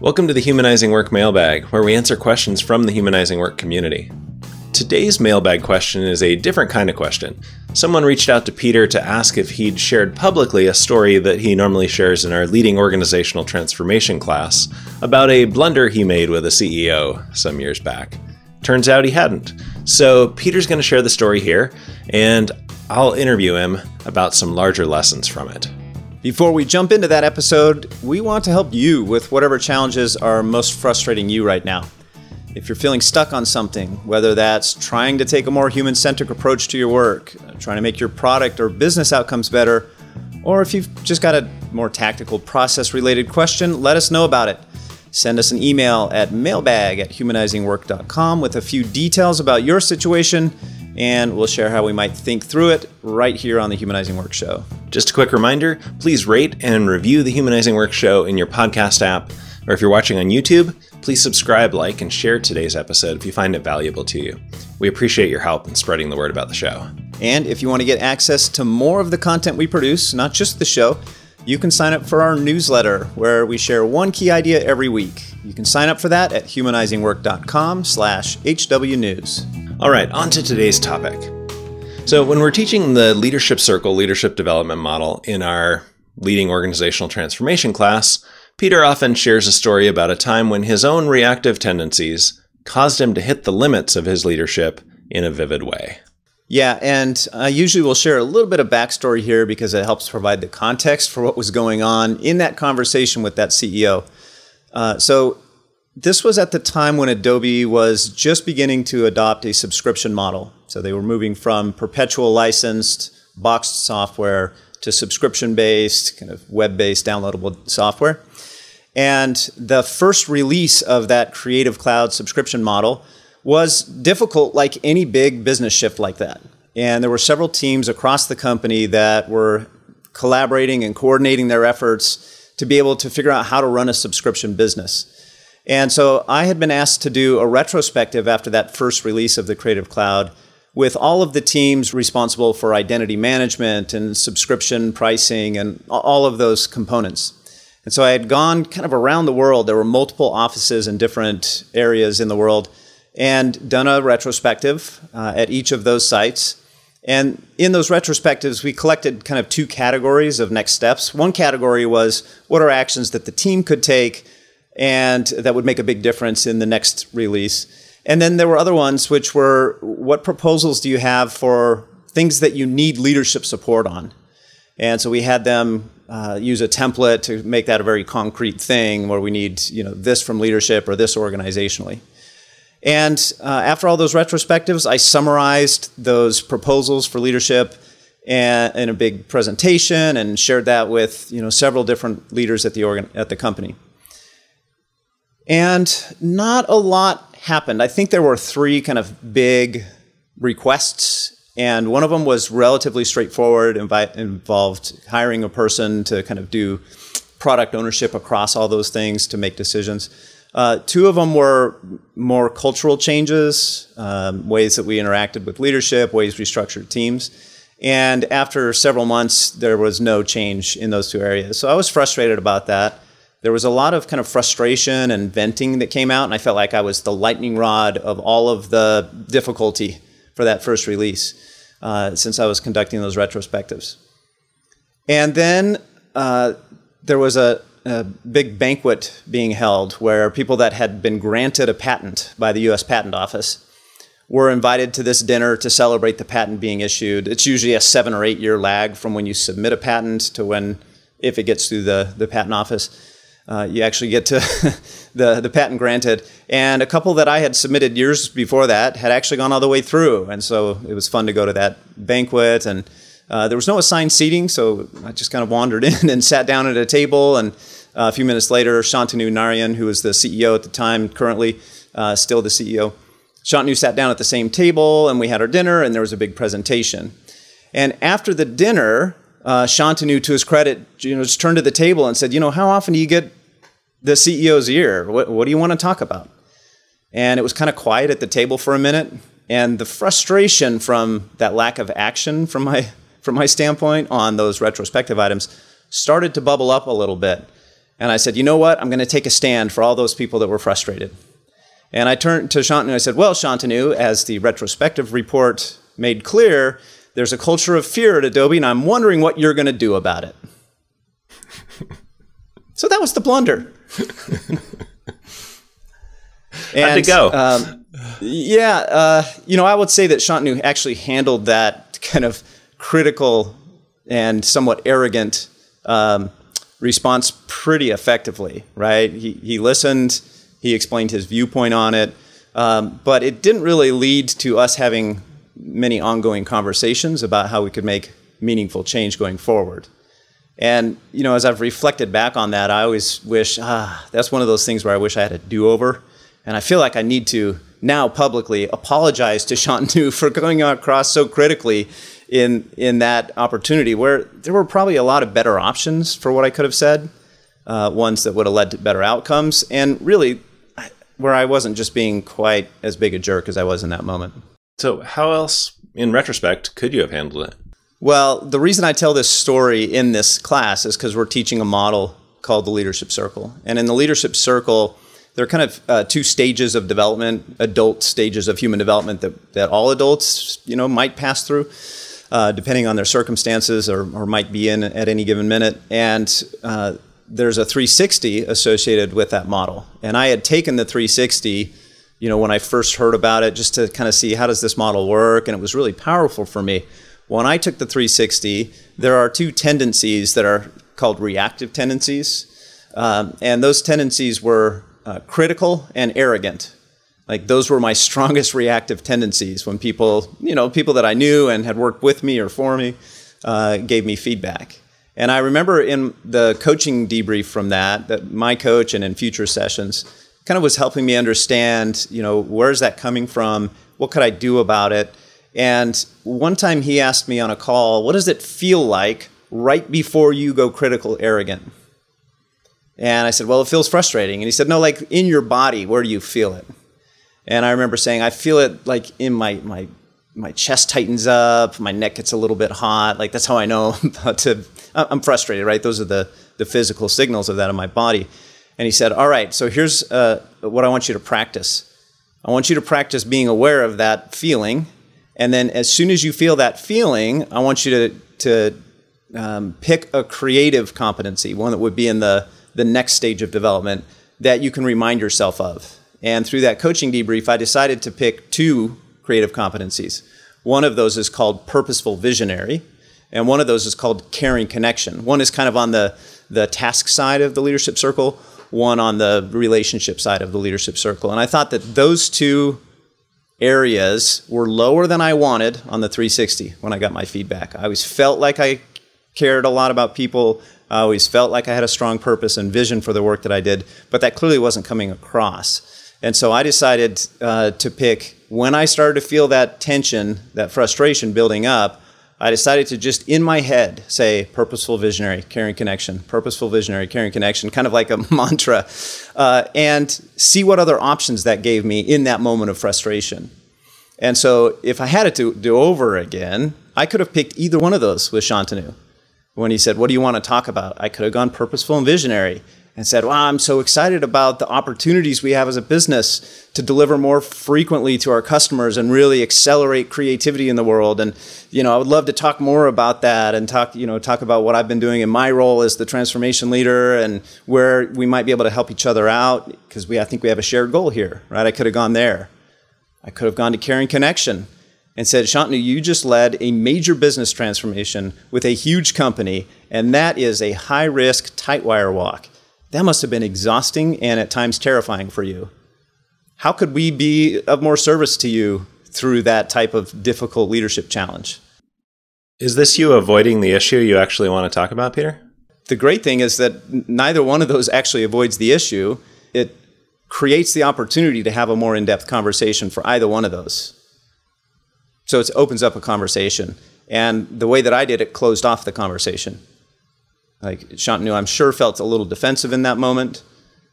Welcome to the Humanizing Work mailbag, where we answer questions from the Humanizing Work community. Today's mailbag question is a different kind of question. Someone reached out to Peter to ask if he'd shared publicly a story that he normally shares in our leading organizational transformation class about a blunder he made with a CEO some years back. Turns out he hadn't. So Peter's going to share the story here, and I'll interview him about some larger lessons from it. Before we jump into that episode, we want to help you with whatever challenges are most frustrating you right now. If you're feeling stuck on something, whether that's trying to take a more human centric approach to your work, trying to make your product or business outcomes better, or if you've just got a more tactical process related question, let us know about it. Send us an email at mailbag at humanizingwork.com with a few details about your situation and we'll share how we might think through it right here on the Humanizing Work Show. Just a quick reminder please rate and review the Humanizing Work Show in your podcast app, or if you're watching on YouTube, please subscribe, like, and share today's episode if you find it valuable to you. We appreciate your help in spreading the word about the show. And if you want to get access to more of the content we produce, not just the show, you can sign up for our newsletter where we share one key idea every week. You can sign up for that at humanizingwork.com slash hwnews. All right, on to today's topic. So, when we're teaching the Leadership Circle leadership development model in our leading organizational transformation class, Peter often shares a story about a time when his own reactive tendencies caused him to hit the limits of his leadership in a vivid way. Yeah, and I usually will share a little bit of backstory here because it helps provide the context for what was going on in that conversation with that CEO. Uh, so, this was at the time when Adobe was just beginning to adopt a subscription model. So they were moving from perpetual licensed boxed software to subscription based, kind of web based downloadable software. And the first release of that Creative Cloud subscription model was difficult, like any big business shift like that. And there were several teams across the company that were collaborating and coordinating their efforts to be able to figure out how to run a subscription business. And so I had been asked to do a retrospective after that first release of the Creative Cloud with all of the teams responsible for identity management and subscription pricing and all of those components. And so I had gone kind of around the world. There were multiple offices in different areas in the world and done a retrospective uh, at each of those sites. And in those retrospectives, we collected kind of two categories of next steps. One category was what are actions that the team could take and that would make a big difference in the next release. And then there were other ones which were what proposals do you have for things that you need leadership support on? And so we had them uh, use a template to make that a very concrete thing where we need you know this from leadership or this organizationally. And uh, after all those retrospectives, I summarized those proposals for leadership and, in a big presentation and shared that with you know several different leaders at the organ- at the company. And not a lot happened. I think there were three kind of big requests, and one of them was relatively straightforward, invi- involved hiring a person to kind of do product ownership across all those things to make decisions. Uh, two of them were more cultural changes, um, ways that we interacted with leadership, ways we structured teams. And after several months, there was no change in those two areas. So I was frustrated about that there was a lot of kind of frustration and venting that came out, and I felt like I was the lightning rod of all of the difficulty for that first release uh, since I was conducting those retrospectives. And then uh, there was a, a, big banquet being held where people that had been granted a patent by the US Patent Office were invited to this dinner to celebrate the patent being issued. It's usually a seven or eight year lag from when you submit a patent to when, if it gets through the, the patent office uh, you actually get to the, the patent granted. And a couple that I had submitted years before that had actually gone all the way through. And so it was fun to go to that banquet. And uh, there was no assigned seating, so I just kind of wandered in and sat down at a table. And uh, a few minutes later, Shantanu Narayen, who was the CEO at the time, currently uh, still the CEO, Shantanu sat down at the same table, and we had our dinner, and there was a big presentation. And after the dinner, uh, Shantanu, to his credit, you know, just turned to the table and said, "You know, how often do you get the CEO's ear. What, what do you want to talk about? And it was kind of quiet at the table for a minute. And the frustration from that lack of action from my, from my standpoint on those retrospective items started to bubble up a little bit. And I said, you know what? I'm going to take a stand for all those people that were frustrated. And I turned to Shantanu and I said, well, Shantanu, as the retrospective report made clear, there's a culture of fear at Adobe, and I'm wondering what you're going to do about it. So that was the blunder. How'd it go? Um, yeah, uh, you know, I would say that Shantanu actually handled that kind of critical and somewhat arrogant um, response pretty effectively, right? He, he listened, he explained his viewpoint on it, um, but it didn't really lead to us having many ongoing conversations about how we could make meaningful change going forward. And you know, as I've reflected back on that, I always wish ah, that's one of those things where I wish I had a do-over, and I feel like I need to now publicly apologize to Shantanu for going across so critically in in that opportunity where there were probably a lot of better options for what I could have said, uh, ones that would have led to better outcomes, and really where I wasn't just being quite as big a jerk as I was in that moment. So, how else, in retrospect, could you have handled it? Well, the reason I tell this story in this class is because we're teaching a model called the leadership circle, and in the leadership circle there are kind of uh, two stages of development, adult stages of human development that, that all adults, you know, might pass through, uh, depending on their circumstances or, or might be in at any given minute. And uh, there's a 360 associated with that model. And I had taken the 360, you know, when I first heard about it, just to kind of see how does this model work, and it was really powerful for me. When I took the 360, there are two tendencies that are called reactive tendencies. Um, and those tendencies were uh, critical and arrogant. Like those were my strongest reactive tendencies when people, you know, people that I knew and had worked with me or for me uh, gave me feedback. And I remember in the coaching debrief from that, that my coach and in future sessions kind of was helping me understand, you know, where's that coming from? What could I do about it? And one time he asked me on a call, what does it feel like right before you go critical arrogant? And I said, Well, it feels frustrating. And he said, No, like in your body, where do you feel it? And I remember saying, I feel it like in my, my, my chest tightens up, my neck gets a little bit hot. Like that's how I know to, I'm frustrated, right? Those are the, the physical signals of that in my body. And he said, All right, so here's uh, what I want you to practice. I want you to practice being aware of that feeling. And then as soon as you feel that feeling, I want you to, to um, pick a creative competency, one that would be in the, the next stage of development that you can remind yourself of. And through that coaching debrief, I decided to pick two creative competencies. One of those is called purposeful visionary, and one of those is called caring connection. One is kind of on the, the task side of the leadership circle, one on the relationship side of the leadership circle. And I thought that those two areas were lower than I wanted on the 360 when I got my feedback. I always felt like I cared a lot about people. I always felt like I had a strong purpose and vision for the work that I did, but that clearly wasn't coming across. And so I decided uh, to pick when I started to feel that tension, that frustration building up. I decided to just in my head say purposeful visionary, caring connection, purposeful visionary, caring connection, kind of like a mantra, uh, and see what other options that gave me in that moment of frustration. And so if I had it to do over again, I could have picked either one of those with Shantanu when he said, What do you want to talk about? I could have gone purposeful and visionary and said, Wow, I'm so excited about the opportunities we have as a business to deliver more frequently to our customers and really accelerate creativity in the world. And, you know, I would love to talk more about that and talk, you know, talk about what I've been doing in my role as the transformation leader and where we might be able to help each other out because we, I think we have a shared goal here, right? I could have gone there. I could have gone to Caring Connection and said, Shantanu, you just led a major business transformation with a huge company, and that is a high risk, tight wire walk. That must have been exhausting and at times terrifying for you. How could we be of more service to you through that type of difficult leadership challenge? Is this you avoiding the issue you actually want to talk about, Peter? The great thing is that neither one of those actually avoids the issue. It creates the opportunity to have a more in depth conversation for either one of those. So it opens up a conversation. And the way that I did it closed off the conversation. Like Shantanu, I'm sure felt a little defensive in that moment.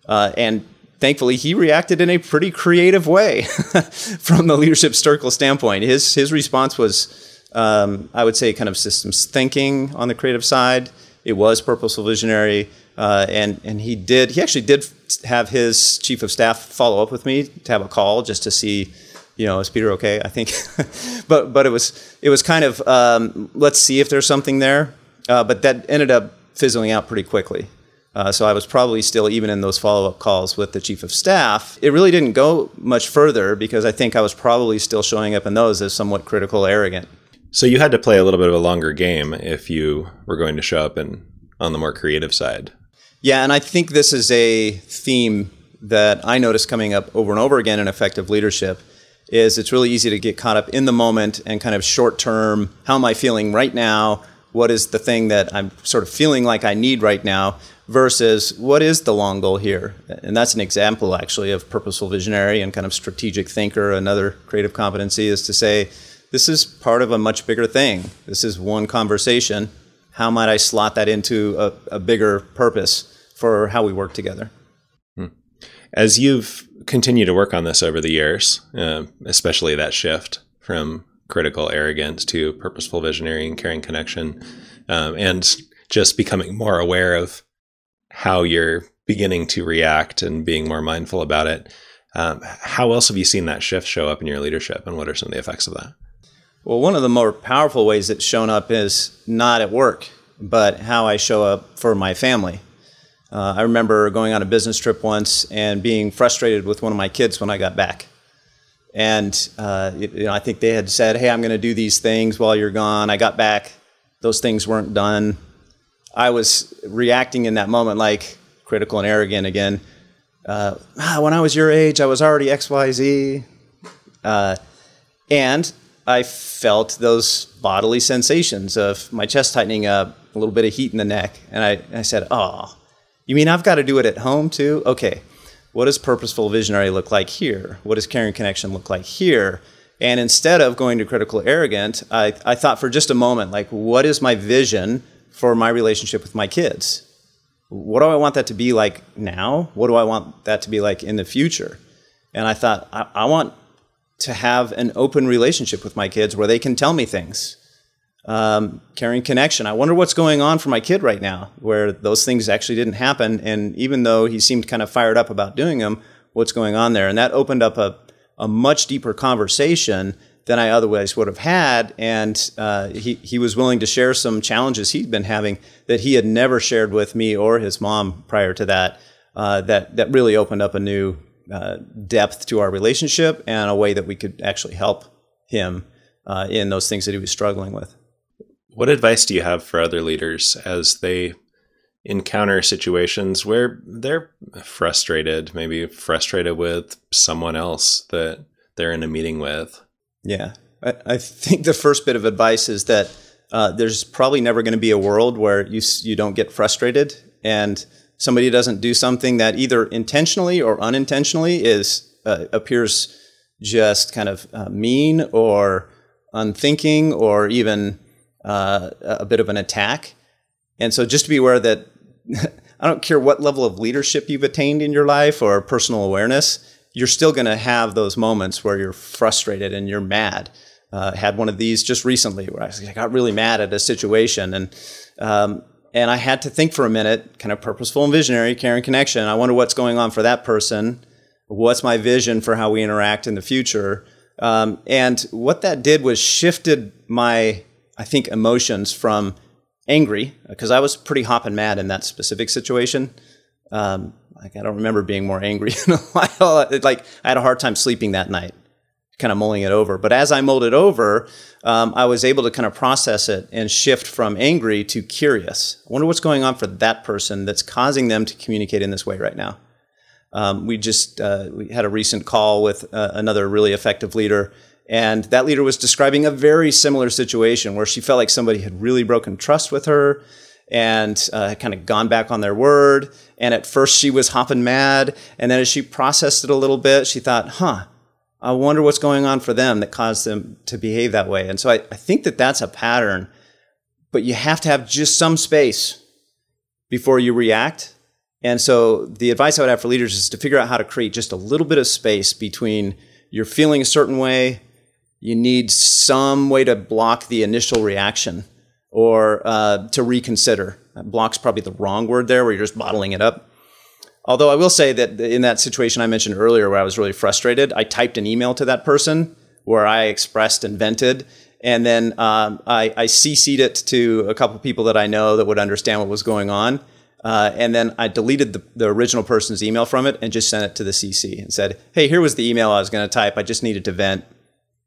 Uh, and thankfully, he reacted in a pretty creative way from the leadership circle standpoint. His, his response was, um, I would say, kind of systems thinking on the creative side. It was purposeful visionary. Uh, and and he did. He actually did have his chief of staff follow up with me to have a call just to see, you know, is Peter okay? I think, but but it was it was kind of um, let's see if there's something there. Uh, but that ended up fizzling out pretty quickly. Uh, so I was probably still even in those follow up calls with the chief of staff. It really didn't go much further because I think I was probably still showing up in those as somewhat critical, arrogant. So you had to play a little bit of a longer game if you were going to show up in on the more creative side. Yeah, and I think this is a theme that I notice coming up over and over again in effective leadership is it's really easy to get caught up in the moment and kind of short term, how am I feeling right now? What is the thing that I'm sort of feeling like I need right now versus what is the long goal here? And that's an example actually of purposeful visionary and kind of strategic thinker. Another creative competency is to say, this is part of a much bigger thing. This is one conversation. How might I slot that into a, a bigger purpose? for how we work together. Hmm. As you've continued to work on this over the years, uh, especially that shift from critical arrogance to purposeful visionary and caring connection, um, and just becoming more aware of how you're beginning to react and being more mindful about it. Um, how else have you seen that shift show up in your leadership, and what are some of the effects of that? Well, one of the more powerful ways it's shown up is not at work, but how I show up for my family. Uh, I remember going on a business trip once and being frustrated with one of my kids when I got back. And uh, you know, I think they had said, "Hey, I'm going to do these things while you're gone." I got back; those things weren't done. I was reacting in that moment like critical and arrogant again. Uh, ah, when I was your age, I was already X, Y, Z, uh, and I felt those bodily sensations of my chest tightening up, a little bit of heat in the neck, and I, I said, "Oh." You mean I've got to do it at home too? Okay. What does purposeful visionary look like here? What does caring connection look like here? And instead of going to critical arrogant, I, I thought for just a moment, like, what is my vision for my relationship with my kids? What do I want that to be like now? What do I want that to be like in the future? And I thought, I, I want to have an open relationship with my kids where they can tell me things um, caring connection. I wonder what's going on for my kid right now, where those things actually didn't happen. And even though he seemed kind of fired up about doing them, what's going on there? And that opened up a, a much deeper conversation than I otherwise would have had. And uh, he, he was willing to share some challenges he'd been having that he had never shared with me or his mom prior to that. Uh, that that really opened up a new uh, depth to our relationship and a way that we could actually help him uh, in those things that he was struggling with. What advice do you have for other leaders as they encounter situations where they're frustrated, maybe frustrated with someone else that they're in a meeting with? Yeah. I, I think the first bit of advice is that uh, there's probably never going to be a world where you, you don't get frustrated and somebody doesn't do something that either intentionally or unintentionally is uh, appears just kind of uh, mean or unthinking or even uh, a bit of an attack. And so just to be aware that I don't care what level of leadership you've attained in your life or personal awareness, you're still going to have those moments where you're frustrated and you're mad. Uh, had one of these just recently where I got really mad at a situation and um, and I had to think for a minute, kind of purposeful and visionary, caring connection. I wonder what's going on for that person. What's my vision for how we interact in the future? Um, and what that did was shifted my I think, emotions from angry, because I was pretty hopping mad in that specific situation. Um, like I don't remember being more angry in a while. Like I had a hard time sleeping that night, kind of mulling it over. But as I mulled it over, um, I was able to kind of process it and shift from angry to curious. I wonder what's going on for that person that's causing them to communicate in this way right now. Um, we just uh, we had a recent call with uh, another really effective leader, and that leader was describing a very similar situation where she felt like somebody had really broken trust with her and uh, kind of gone back on their word. And at first she was hopping mad. And then as she processed it a little bit, she thought, huh, I wonder what's going on for them that caused them to behave that way. And so I, I think that that's a pattern, but you have to have just some space before you react. And so the advice I would have for leaders is to figure out how to create just a little bit of space between you're feeling a certain way you need some way to block the initial reaction or uh, to reconsider. Block's probably the wrong word there, where you're just bottling it up. Although I will say that in that situation I mentioned earlier, where I was really frustrated, I typed an email to that person where I expressed and vented, and then um, I, I CC'd it to a couple of people that I know that would understand what was going on. Uh, and then I deleted the, the, original person's email from it and just sent it to the CC and said, "Hey, here was the email I was going to type. I just needed to vent.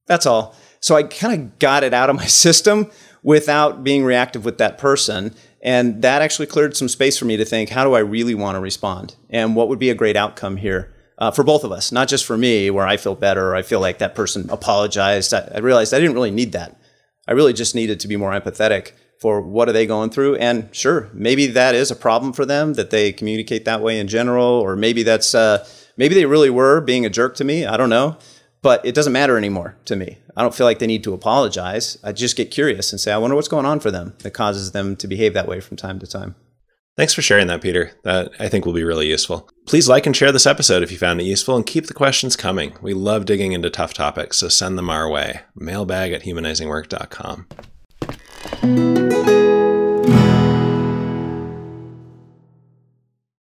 That's all." So I kind of got it out of my system without being reactive with that person. And that actually cleared some space for me to think, how do I really want to respond? And what would be a great outcome here uh, for both of us, not just for me, where I feel better or I feel like that person apologized. I, I realized I didn't really need that. I really just needed to be more empathetic for what are they going through. And sure, maybe that is a problem for them that they communicate that way in general, or maybe that's, uh, maybe they really were being a jerk to me. I don't know but it doesn't matter anymore to me. I don't feel like they need to apologize. I just get curious and say, I wonder what's going on for them that causes them to behave that way from time to time. Thanks for sharing that, Peter. That I think will be really useful. Please like and share this episode if you found it useful and keep the questions coming. We love digging into tough topics, so send them our way. Mailbag at humanizingwork.com.